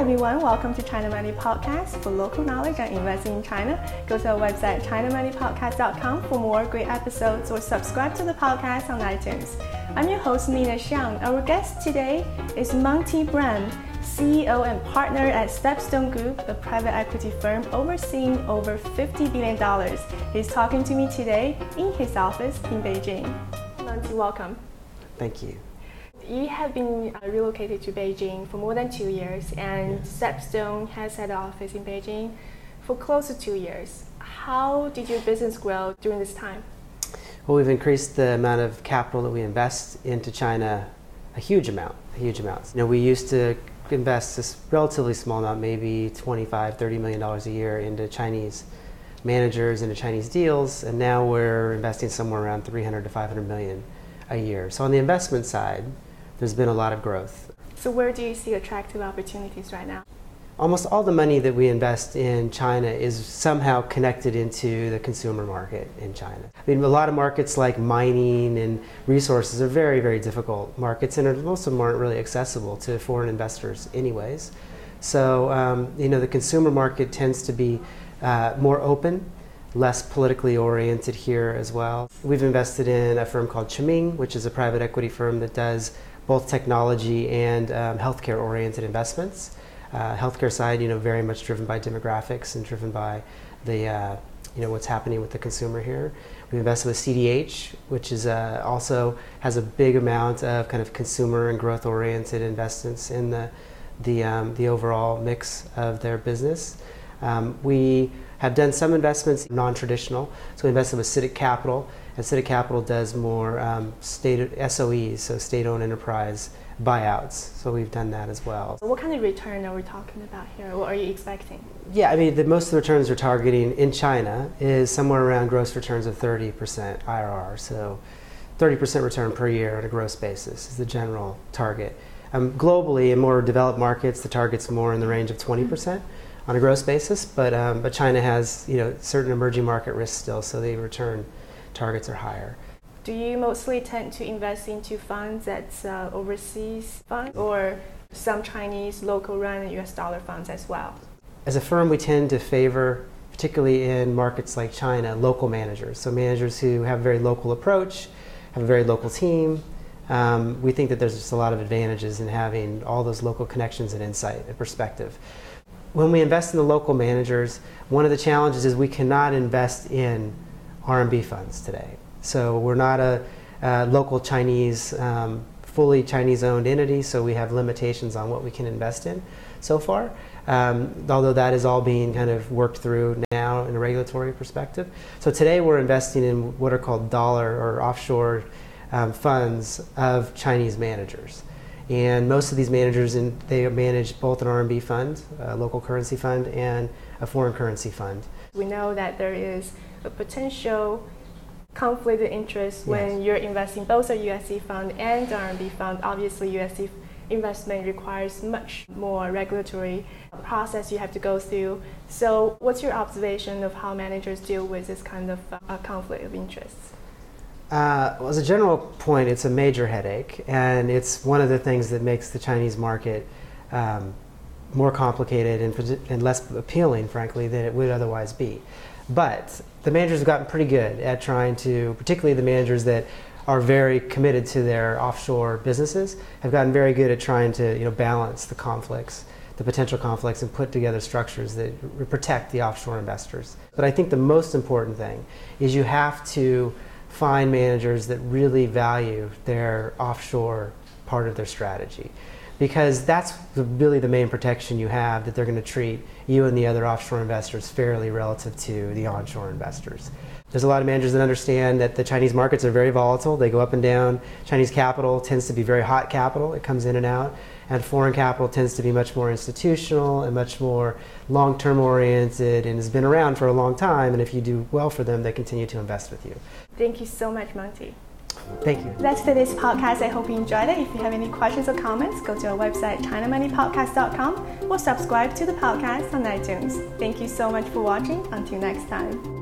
everyone, welcome to China Money Podcast for local knowledge on investing in China. Go to our website chinamoneypodcast.com for more great episodes or subscribe to the podcast on iTunes. I'm your host Nina Xiang. Our guest today is Monte Brand, CEO and partner at Stepstone Group, a private equity firm overseeing over $50 billion. He's talking to me today in his office in Beijing. Monte, welcome. Thank you. You have been uh, relocated to Beijing for more than two years, and Yes. Stepstone has had an office in Beijing for close to two years. How did your business grow during this time? Well, we've increased the amount of capital that we invest into China a huge amount, a huge amount. You know, we used to invest this relatively small amount, maybe 25, 30 million dollars a year into Chinese managers, into Chinese deals, and now we're investing somewhere around 300 to 500 million a year. So on the investment side, there's been a lot of growth. So, where do you see attractive opportunities right now? Almost all the money that we invest in China is somehow connected into the consumer market in China. I mean, a lot of markets like mining and resources are very, very difficult markets, and most of them aren't really accessible to foreign investors, anyways. So, um, you know, the consumer market tends to be uh, more open, less politically oriented here as well. We've invested in a firm called Qiming, which is a private equity firm that does both technology and um, healthcare oriented investments uh, healthcare side, you know, very much driven by demographics and driven by the, uh, you know, what's happening with the consumer here. We invested with CDH, which is uh, also has a big amount of kind of consumer and growth oriented investments in the, the, um, the overall mix of their business. Um, we have done some investments non-traditional. So we invested with Citic Capital, and Citic Capital does more um, state SOEs, so state-owned enterprise buyouts. So we've done that as well. What kind of return are we talking about here? What are you expecting? Yeah, I mean, the, most of the returns we're targeting in China is somewhere around gross returns of 30% IRR. So 30% return per year on a gross basis is the general target. Um, globally, in more developed markets, the target's more in the range of 20% on a gross basis, but, um, but China has you know, certain emerging market risks still, so the return targets are higher. Do you mostly tend to invest into funds that's uh, overseas funds or some Chinese local run US dollar funds as well? As a firm, we tend to favor, particularly in markets like China, local managers. So managers who have a very local approach, have a very local team. Um, we think that there's just a lot of advantages in having all those local connections and insight and perspective. When we invest in the local managers, one of the challenges is we cannot invest in RMB funds today. So we're not a, a local Chinese, um, fully Chinese-owned entity, so we have limitations on what we can invest in so far. Um, although that is all being kind of worked through now in a regulatory perspective. So today we're investing in what are called dollar or offshore um, funds of Chinese managers. And most of these managers, in, they manage both an RMB fund, a local currency fund, and a foreign currency fund. We know that there is a potential conflict of interest when Yes. you're investing both a USD fund and RMB fund. Obviously, USD investment requires much more regulatory process you have to go through. So, what's your observation of how managers deal with this kind of uh, conflict of interest? Uh, well, as a general point, it's a major headache, and it's one of the things that makes the Chinese market um, more complicated and, and less appealing, frankly, than it would otherwise be. But the managers have gotten pretty good at trying to, particularly the managers that are very committed to their offshore businesses, have gotten very good at trying to you know, balance the conflicts, the potential conflicts, and put together structures that protect the offshore investors. But I think the most important thing is you have to find managers that really value their offshore part of their strategy because that's the, really the main protection you have that they're going to treat you and the other offshore investors fairly relative to the onshore investors. There's a lot of managers that understand that the Chinese markets are very volatile. They go up and down. Chinese capital tends to be very hot capital. It comes in and out. And foreign capital tends to be much more institutional and much more long-term oriented and has been around for a long time. And if you do well for them, they continue to invest with you. Thank you so much, Monte. Thank you. That's today's podcast. I hope you enjoyed it. If you have any questions or comments, go to our website, chinamoneypodcast.com, or subscribe to the podcast on iTunes. Thank you so much for watching. Until next time.